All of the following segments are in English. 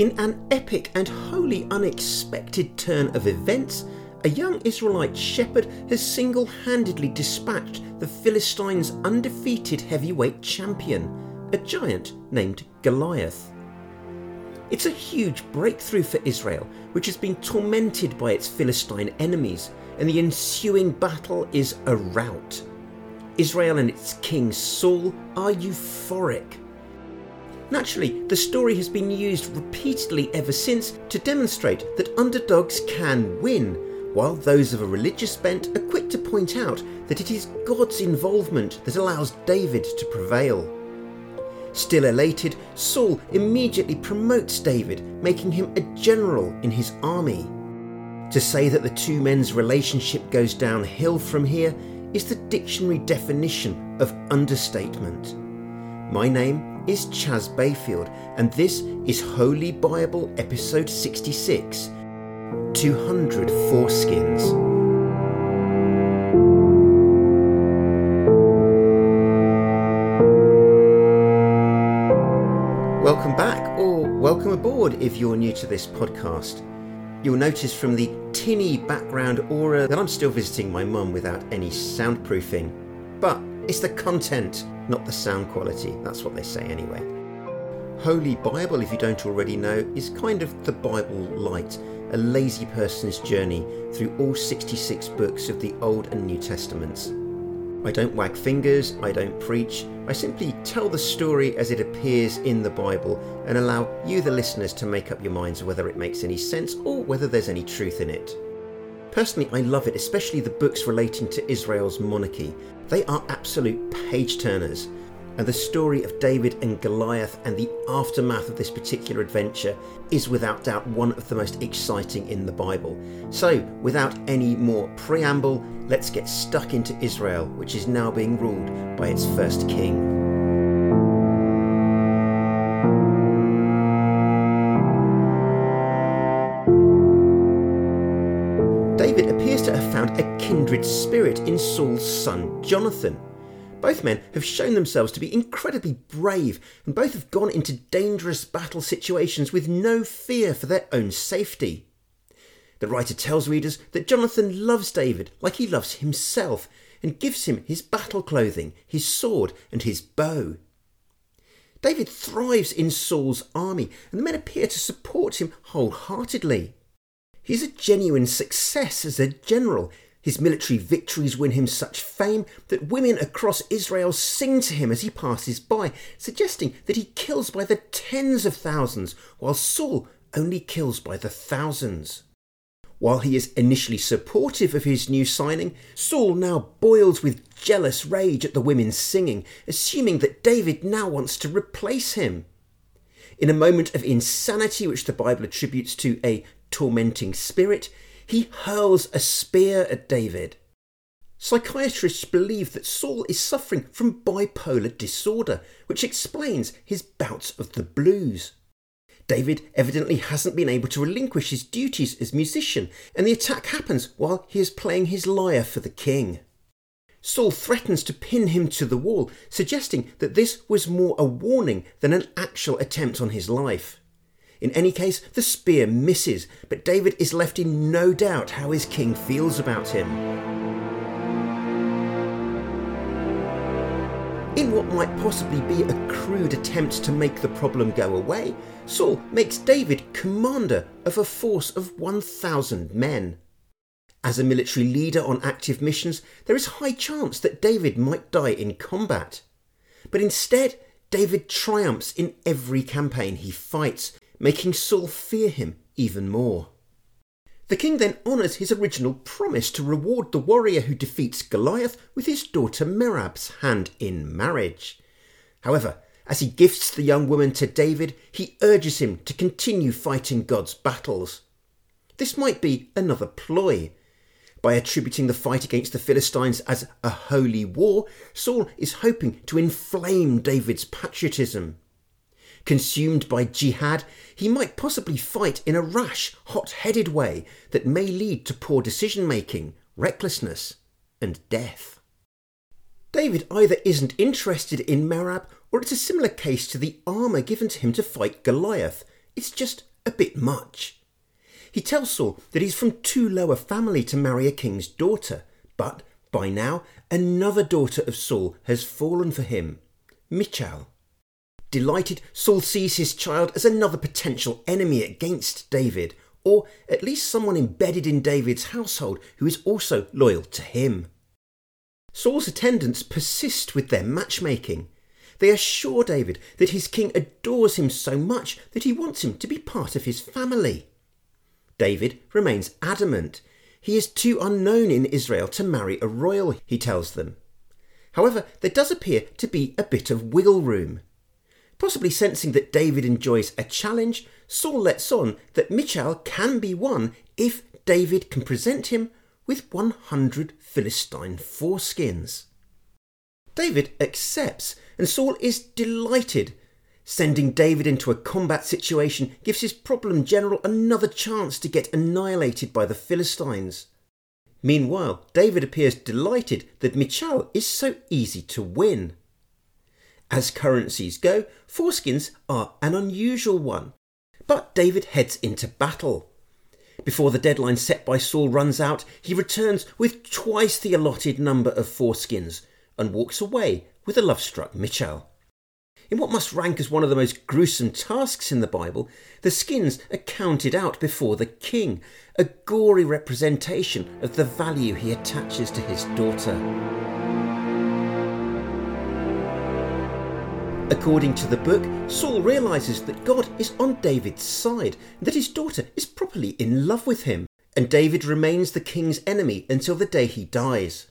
In an epic and wholly unexpected turn of events, a young Israelite shepherd has single handedly dispatched the Philistines' undefeated heavyweight champion, a giant named Goliath. It's a huge breakthrough for Israel, which has been tormented by its Philistine enemies, and the ensuing battle is a rout. Israel and its king Saul are euphoric. Naturally, the story has been used repeatedly ever since to demonstrate that underdogs can win, while those of a religious bent are quick to point out that it is God's involvement that allows David to prevail. Still elated, Saul immediately promotes David, making him a general in his army. To say that the two men's relationship goes downhill from here is the dictionary definition of understatement. My name is Chas Bayfield, and this is Holy Bible, episode 66 200 Foreskins. Welcome back, or welcome aboard if you're new to this podcast. You'll notice from the tinny background aura that I'm still visiting my mum without any soundproofing. But it's the content, not the sound quality. That's what they say anyway. Holy Bible, if you don't already know, is kind of the Bible light, a lazy person's journey through all 66 books of the Old and New Testaments. I don't wag fingers, I don't preach, I simply tell the story as it appears in the Bible and allow you, the listeners, to make up your minds whether it makes any sense or whether there's any truth in it. Personally, I love it, especially the books relating to Israel's monarchy. They are absolute page turners and the story of David and Goliath and the aftermath of this particular adventure is without doubt one of the most exciting in the Bible. So, without any more preamble, let's get stuck into Israel, which is now being ruled by its first king. Spirit in Saul's son Jonathan both men have shown themselves to be incredibly brave, and both have gone into dangerous battle situations with no fear for their own safety. The writer tells readers that Jonathan loves David like he loves himself and gives him his battle clothing, his sword, and his bow. David thrives in Saul's army, and the men appear to support him wholeheartedly. He's a genuine success as a general, his military victories win him such fame that women across Israel sing to him as he passes by, suggesting that he kills by the tens of thousands, while Saul only kills by the thousands. While he is initially supportive of his new signing, Saul now boils with jealous rage at the women's singing, assuming that David now wants to replace him. In a moment of insanity, which the Bible attributes to a tormenting spirit, he hurls a spear at David. Psychiatrists believe that Saul is suffering from bipolar disorder, which explains his bouts of the blues. David evidently hasn't been able to relinquish his duties as musician, and the attack happens while he is playing his lyre for the king. Saul threatens to pin him to the wall, suggesting that this was more a warning than an actual attempt on his life. In any case, the spear misses, but David is left in no doubt how his king feels about him. In what might possibly be a crude attempt to make the problem go away, Saul makes David commander of a force of 1,000 men. As a military leader on active missions, there is high chance that David might die in combat. But instead, David triumphs in every campaign he fights, making Saul fear him even more. The king then honours his original promise to reward the warrior who defeats Goliath with his daughter Merab's hand in marriage. However, as he gifts the young woman to David, he urges him to continue fighting God's battles. This might be another ploy. By attributing the fight against the Philistines as a holy war, Saul is hoping to inflame David's patriotism. Consumed by jihad, he might possibly fight in a rash, hot headed way that may lead to poor decision making, recklessness, and death. David either isn't interested in Merab or it's a similar case to the armour given to him to fight Goliath. It's just a bit much. He tells Saul that he's from too low a family to marry a king's daughter, but by now another daughter of Saul has fallen for him, Michal. Delighted, Saul sees his child as another potential enemy against David, or at least someone embedded in David's household who is also loyal to him. Saul's attendants persist with their matchmaking. They assure David that his king adores him so much that he wants him to be part of his family. David remains adamant. He is too unknown in Israel to marry a royal, he tells them. However, there does appear to be a bit of wiggle room. Possibly sensing that David enjoys a challenge, Saul lets on that Michal can be won if David can present him with 100 Philistine foreskins. David accepts, and Saul is delighted Sending David into a combat situation gives his problem general another chance to get annihilated by the Philistines. Meanwhile, David appears delighted that Michal is so easy to win. As currencies go, foreskins are an unusual one, but David heads into battle. Before the deadline set by Saul runs out, he returns with twice the allotted number of foreskins and walks away with a love struck Michal. In what must rank as one of the most gruesome tasks in the Bible, the skins are counted out before the king, a gory representation of the value he attaches to his daughter. According to the book, Saul realizes that God is on David's side, and that his daughter is properly in love with him, and David remains the king's enemy until the day he dies.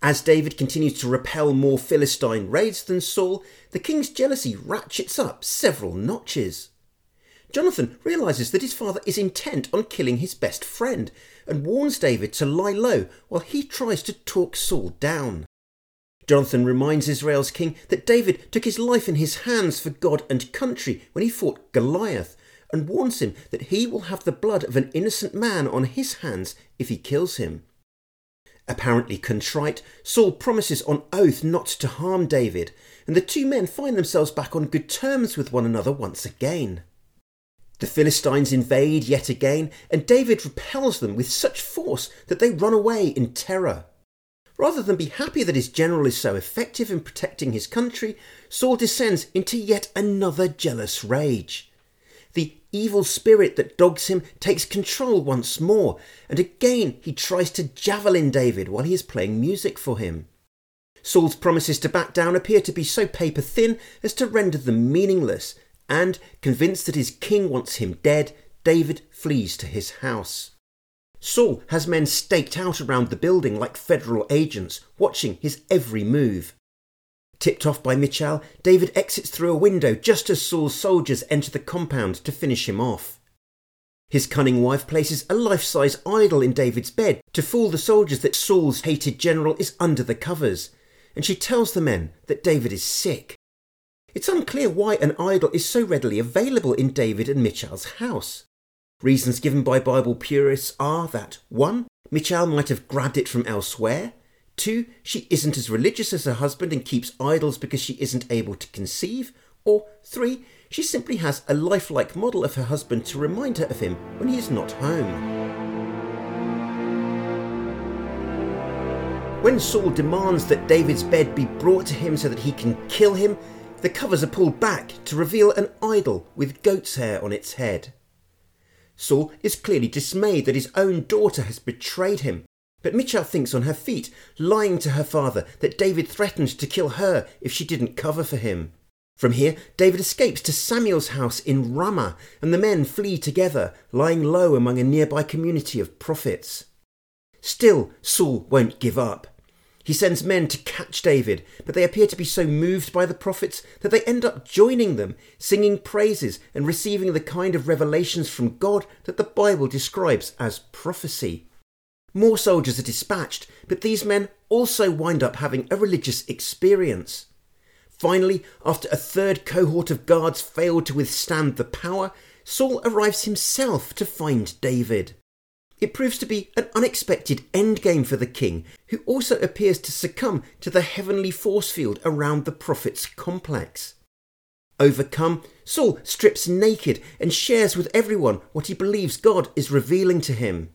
As David continues to repel more Philistine raids than Saul, the king's jealousy ratchets up several notches. Jonathan realizes that his father is intent on killing his best friend and warns David to lie low while he tries to talk Saul down. Jonathan reminds Israel's king that David took his life in his hands for God and country when he fought Goliath and warns him that he will have the blood of an innocent man on his hands if he kills him. Apparently contrite, Saul promises on oath not to harm David, and the two men find themselves back on good terms with one another once again. The Philistines invade yet again, and David repels them with such force that they run away in terror. Rather than be happy that his general is so effective in protecting his country, Saul descends into yet another jealous rage. The evil spirit that dogs him takes control once more, and again he tries to javelin David while he is playing music for him. Saul's promises to back down appear to be so paper thin as to render them meaningless, and, convinced that his king wants him dead, David flees to his house. Saul has men staked out around the building like federal agents, watching his every move. Tipped off by Michal, David exits through a window just as Saul's soldiers enter the compound to finish him off. His cunning wife places a life size idol in David's bed to fool the soldiers that Saul's hated general is under the covers, and she tells the men that David is sick. It's unclear why an idol is so readily available in David and Michal's house. Reasons given by Bible purists are that 1. Michal might have grabbed it from elsewhere, Two, she isn't as religious as her husband and keeps idols because she isn't able to conceive. Or three, she simply has a lifelike model of her husband to remind her of him when he is not home. When Saul demands that David's bed be brought to him so that he can kill him, the covers are pulled back to reveal an idol with goat's hair on its head. Saul is clearly dismayed that his own daughter has betrayed him but Michal thinks on her feet, lying to her father that David threatened to kill her if she didn't cover for him. From here, David escapes to Samuel's house in Ramah, and the men flee together, lying low among a nearby community of prophets. Still, Saul won't give up. He sends men to catch David, but they appear to be so moved by the prophets that they end up joining them, singing praises and receiving the kind of revelations from God that the Bible describes as prophecy. More soldiers are dispatched, but these men also wind up having a religious experience. Finally, after a third cohort of guards failed to withstand the power, Saul arrives himself to find David. It proves to be an unexpected endgame for the king, who also appears to succumb to the heavenly force field around the prophet's complex. Overcome, Saul strips naked and shares with everyone what he believes God is revealing to him.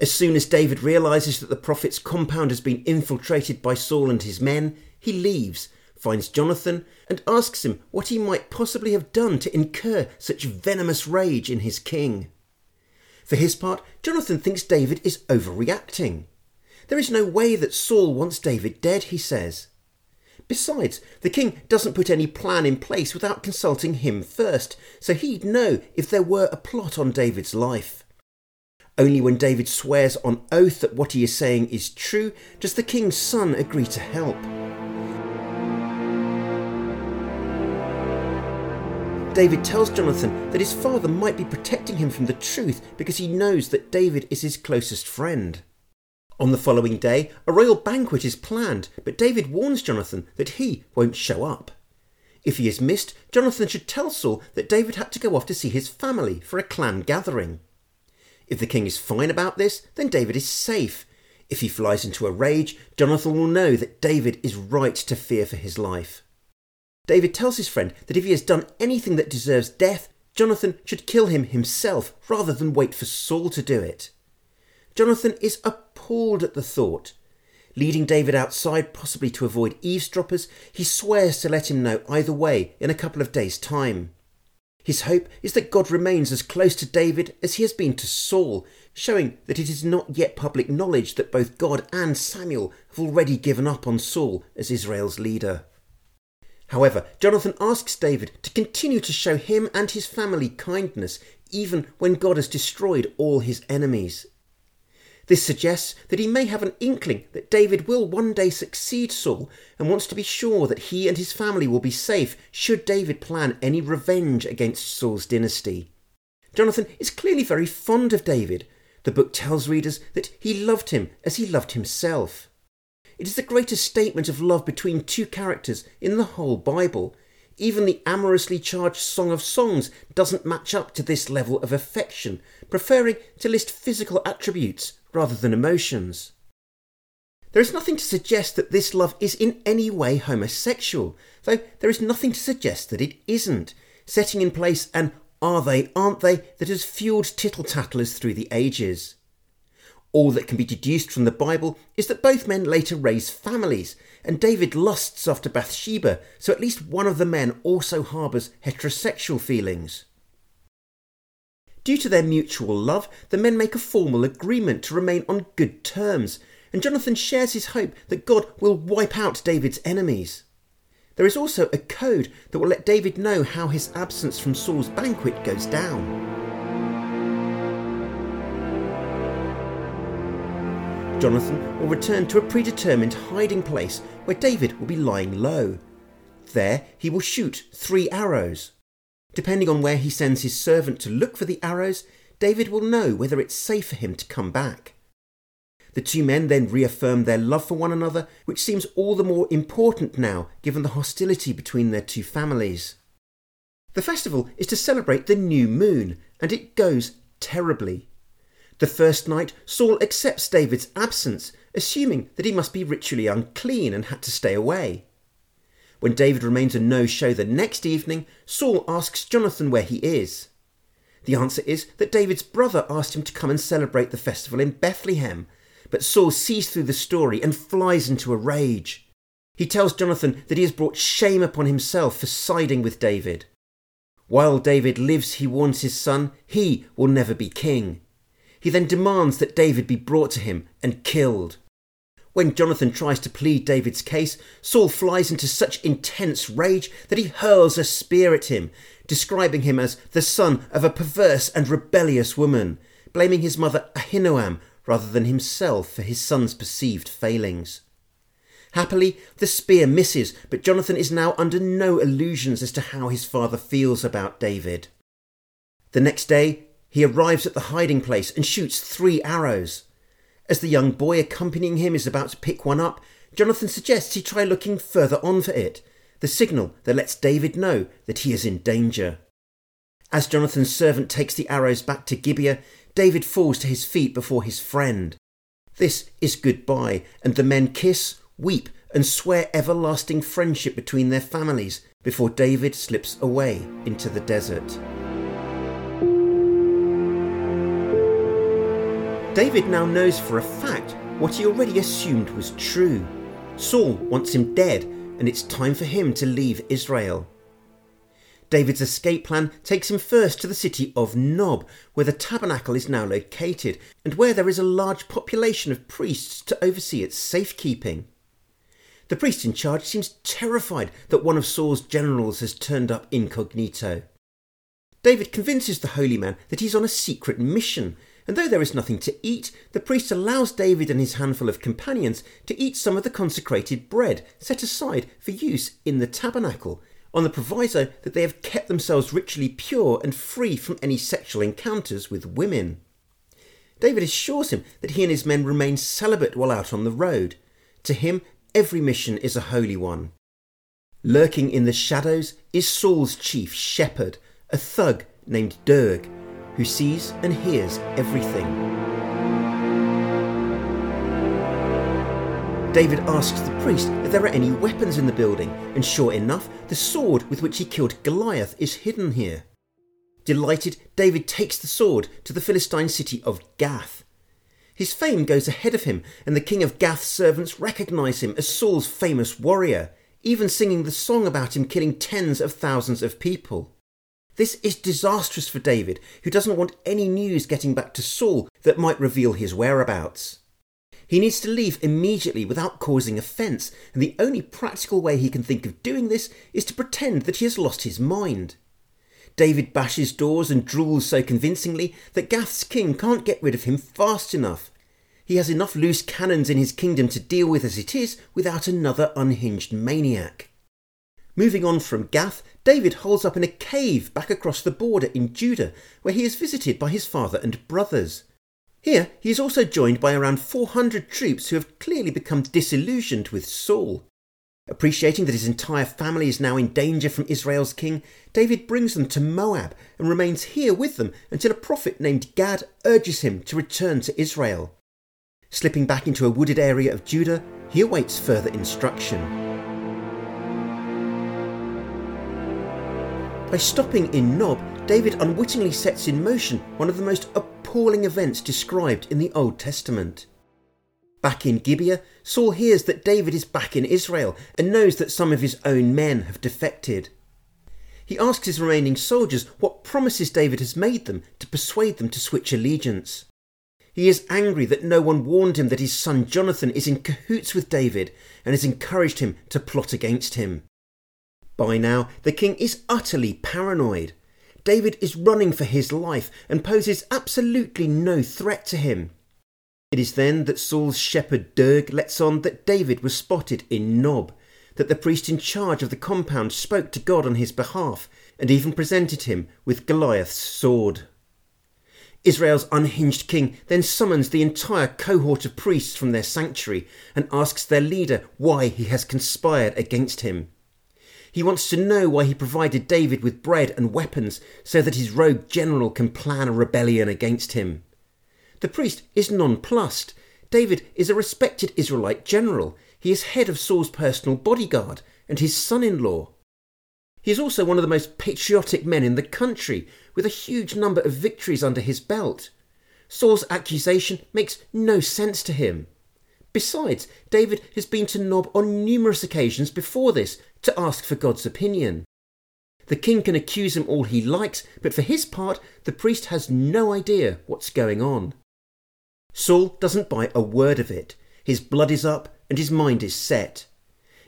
As soon as David realizes that the prophet's compound has been infiltrated by Saul and his men, he leaves, finds Jonathan, and asks him what he might possibly have done to incur such venomous rage in his king. For his part, Jonathan thinks David is overreacting. There is no way that Saul wants David dead, he says. Besides, the king doesn't put any plan in place without consulting him first, so he'd know if there were a plot on David's life. Only when David swears on oath that what he is saying is true does the king's son agree to help. David tells Jonathan that his father might be protecting him from the truth because he knows that David is his closest friend. On the following day, a royal banquet is planned, but David warns Jonathan that he won't show up. If he is missed, Jonathan should tell Saul that David had to go off to see his family for a clan gathering. If the king is fine about this, then David is safe. If he flies into a rage, Jonathan will know that David is right to fear for his life. David tells his friend that if he has done anything that deserves death, Jonathan should kill him himself rather than wait for Saul to do it. Jonathan is appalled at the thought. Leading David outside, possibly to avoid eavesdroppers, he swears to let him know either way in a couple of days' time. His hope is that God remains as close to David as he has been to Saul, showing that it is not yet public knowledge that both God and Samuel have already given up on Saul as Israel's leader. However, Jonathan asks David to continue to show him and his family kindness even when God has destroyed all his enemies. This suggests that he may have an inkling that David will one day succeed Saul and wants to be sure that he and his family will be safe should David plan any revenge against Saul's dynasty. Jonathan is clearly very fond of David. The book tells readers that he loved him as he loved himself. It is the greatest statement of love between two characters in the whole Bible. Even the amorously charged Song of Songs doesn't match up to this level of affection, preferring to list physical attributes rather than emotions. There is nothing to suggest that this love is in any way homosexual, though there is nothing to suggest that it isn't, setting in place an are they, aren't they that has fueled tittle tattlers through the ages. All that can be deduced from the Bible is that both men later raise families, and David lusts after Bathsheba, so at least one of the men also harbours heterosexual feelings. Due to their mutual love, the men make a formal agreement to remain on good terms, and Jonathan shares his hope that God will wipe out David's enemies. There is also a code that will let David know how his absence from Saul's banquet goes down. Jonathan will return to a predetermined hiding place where David will be lying low. There he will shoot three arrows. Depending on where he sends his servant to look for the arrows, David will know whether it's safe for him to come back. The two men then reaffirm their love for one another, which seems all the more important now given the hostility between their two families. The festival is to celebrate the new moon, and it goes terribly. The first night, Saul accepts David's absence, assuming that he must be ritually unclean and had to stay away. When David remains a no show the next evening, Saul asks Jonathan where he is. The answer is that David's brother asked him to come and celebrate the festival in Bethlehem, but Saul sees through the story and flies into a rage. He tells Jonathan that he has brought shame upon himself for siding with David. While David lives, he warns his son, he will never be king. He then demands that David be brought to him and killed. When Jonathan tries to plead David's case, Saul flies into such intense rage that he hurls a spear at him, describing him as the son of a perverse and rebellious woman, blaming his mother Ahinoam rather than himself for his son's perceived failings. Happily, the spear misses, but Jonathan is now under no illusions as to how his father feels about David. The next day, he arrives at the hiding place and shoots three arrows. As the young boy accompanying him is about to pick one up, Jonathan suggests he try looking further on for it, the signal that lets David know that he is in danger. As Jonathan's servant takes the arrows back to Gibeah, David falls to his feet before his friend. This is goodbye, and the men kiss, weep, and swear everlasting friendship between their families before David slips away into the desert. David now knows for a fact what he already assumed was true. Saul wants him dead, and it's time for him to leave Israel. David's escape plan takes him first to the city of Nob, where the tabernacle is now located, and where there is a large population of priests to oversee its safekeeping. The priest in charge seems terrified that one of Saul's generals has turned up incognito. David convinces the holy man that he's on a secret mission, and though there is nothing to eat, the priest allows David and his handful of companions to eat some of the consecrated bread set aside for use in the tabernacle, on the proviso that they have kept themselves ritually pure and free from any sexual encounters with women. David assures him that he and his men remain celibate while out on the road. To him, every mission is a holy one. Lurking in the shadows is Saul's chief shepherd, a thug named Doeg, who sees and hears everything. David asks the priest if there are any weapons in the building, and sure enough, the sword with which he killed Goliath is hidden here. Delighted, David takes the sword to the Philistine city of Gath. His fame goes ahead of him, and the king of Gath's servants recognize him as Saul's famous warrior, even singing the song about him killing tens of thousands of people. This is disastrous for David, who doesn't want any news getting back to Saul that might reveal his whereabouts. He needs to leave immediately without causing offence, and the only practical way he can think of doing this is to pretend that he has lost his mind. David bashes doors and drools so convincingly that Gath's king can't get rid of him fast enough. He has enough loose cannons in his kingdom to deal with as it is without another unhinged maniac. Moving on from Gath, David holds up in a cave back across the border in Judah, where he is visited by his father and brothers. Here, he is also joined by around 400 troops who have clearly become disillusioned with Saul. Appreciating that his entire family is now in danger from Israel's king, David brings them to Moab and remains here with them until a prophet named Gad urges him to return to Israel. Slipping back into a wooded area of Judah, he awaits further instruction. By stopping in Nob, David unwittingly sets in motion one of the most appalling events described in the Old Testament. Back in Gibeah, Saul hears that David is back in Israel and knows that some of his own men have defected. He asks his remaining soldiers what promises David has made them to persuade them to switch allegiance. He is angry that no one warned him that his son Jonathan is in cahoots with David and has encouraged him to plot against him. By now, the king is utterly paranoid. David is running for his life and poses absolutely no threat to him. It is then that Saul's shepherd Doeg lets on that David was spotted in Nob, that the priest in charge of the compound spoke to God on his behalf, and even presented him with Goliath's sword. Israel's unhinged king then summons the entire cohort of priests from their sanctuary and asks their leader why he has conspired against him. He wants to know why he provided David with bread and weapons so that his rogue general can plan a rebellion against him. The priest is nonplussed. David is a respected Israelite general. He is head of Saul's personal bodyguard and his son in law. He is also one of the most patriotic men in the country, with a huge number of victories under his belt. Saul's accusation makes no sense to him. Besides, David has been to Nob on numerous occasions before this to ask for God's opinion. The king can accuse him all he likes, but for his part, the priest has no idea what's going on. Saul doesn't buy a word of it. His blood is up and his mind is set.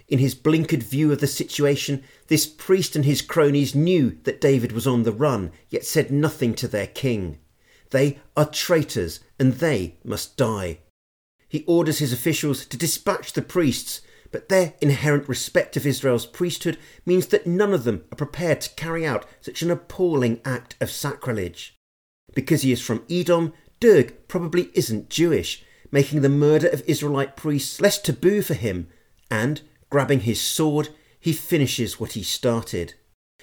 In his blinkered view of the situation, this priest and his cronies knew that David was on the run, yet said nothing to their king. They are traitors, and they must die. He orders his officials to dispatch the priests, but their inherent respect of Israel's priesthood means that none of them are prepared to carry out such an appalling act of sacrilege. Because he is from Edom, Doeg probably isn't Jewish, making the murder of Israelite priests less taboo for him, and, grabbing his sword, he finishes what he started.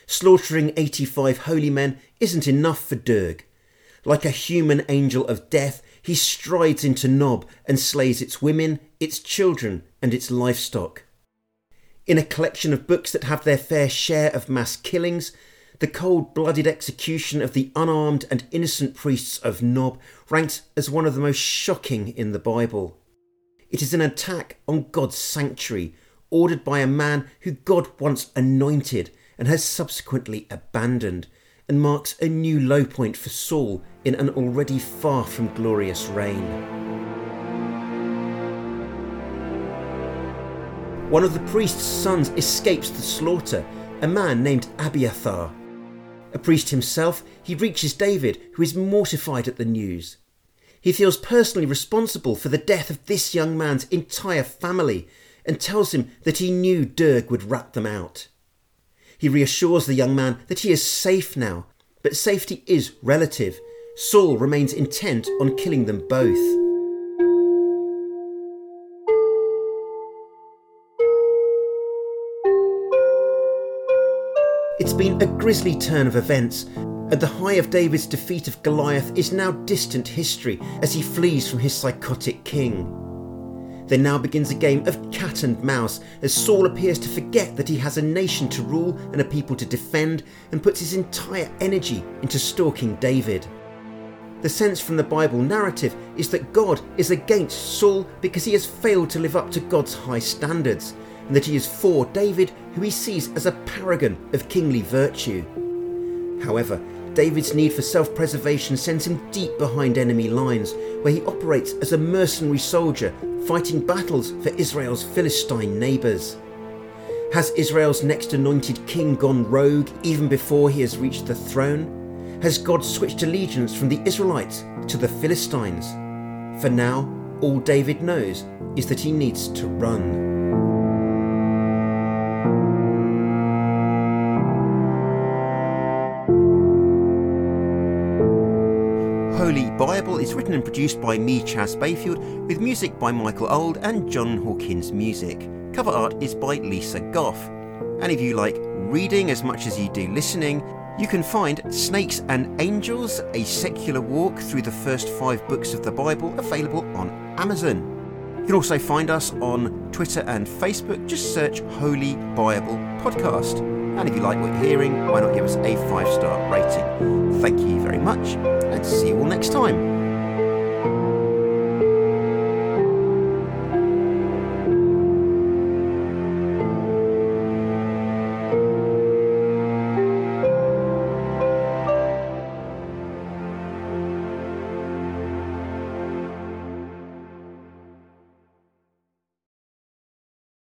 Slaughtering 85 holy men isn't enough for Doeg. Like a human angel of death, he strides into Nob and slays its women, its children, and its livestock. In a collection of books that have their fair share of mass killings, the cold blooded execution of the unarmed and innocent priests of Nob ranks as one of the most shocking in the Bible. It is an attack on God's sanctuary, ordered by a man who God once anointed and has subsequently abandoned, and marks a new low point for Saul in an already far from glorious reign. One of the priest's sons escapes the slaughter, a man named Abiathar. A priest himself, he reaches David, who is mortified at the news. He feels personally responsible for the death of this young man's entire family and tells him that he knew Doeg would rat them out. He reassures the young man that he is safe now, but safety is relative. Saul remains intent on killing them both. It's been a grisly turn of events, and the high of David's defeat of Goliath is now distant history as he flees from his psychotic king. There now begins a game of cat and mouse as Saul appears to forget that he has a nation to rule and a people to defend and puts his entire energy into stalking David. The sense from the Bible narrative is that God is against Saul because he has failed to live up to God's high standards, and that he is for David, who he sees as a paragon of kingly virtue. However, David's need for self preservation sends him deep behind enemy lines, where he operates as a mercenary soldier fighting battles for Israel's Philistine neighbours. Has Israel's next anointed king gone rogue even before he has reached the throne? Has God switched allegiance from the Israelites to the Philistines? For now, all David knows is that he needs to run. Holy Bible is written and produced by me, Chas Bayfield, with music by Michael Auld and Jon Hawkins Music. Cover art is by Lisa Goff. And if you like reading as much as you do listening, you can find Snakes and Angels, a secular walk through the first five books of the Bible, available on Amazon. You can also find us on Twitter and Facebook. Just search Holy Bible Podcast. And if you like what you're hearing, why not give us a five star rating? Thank you very much and see you all next time.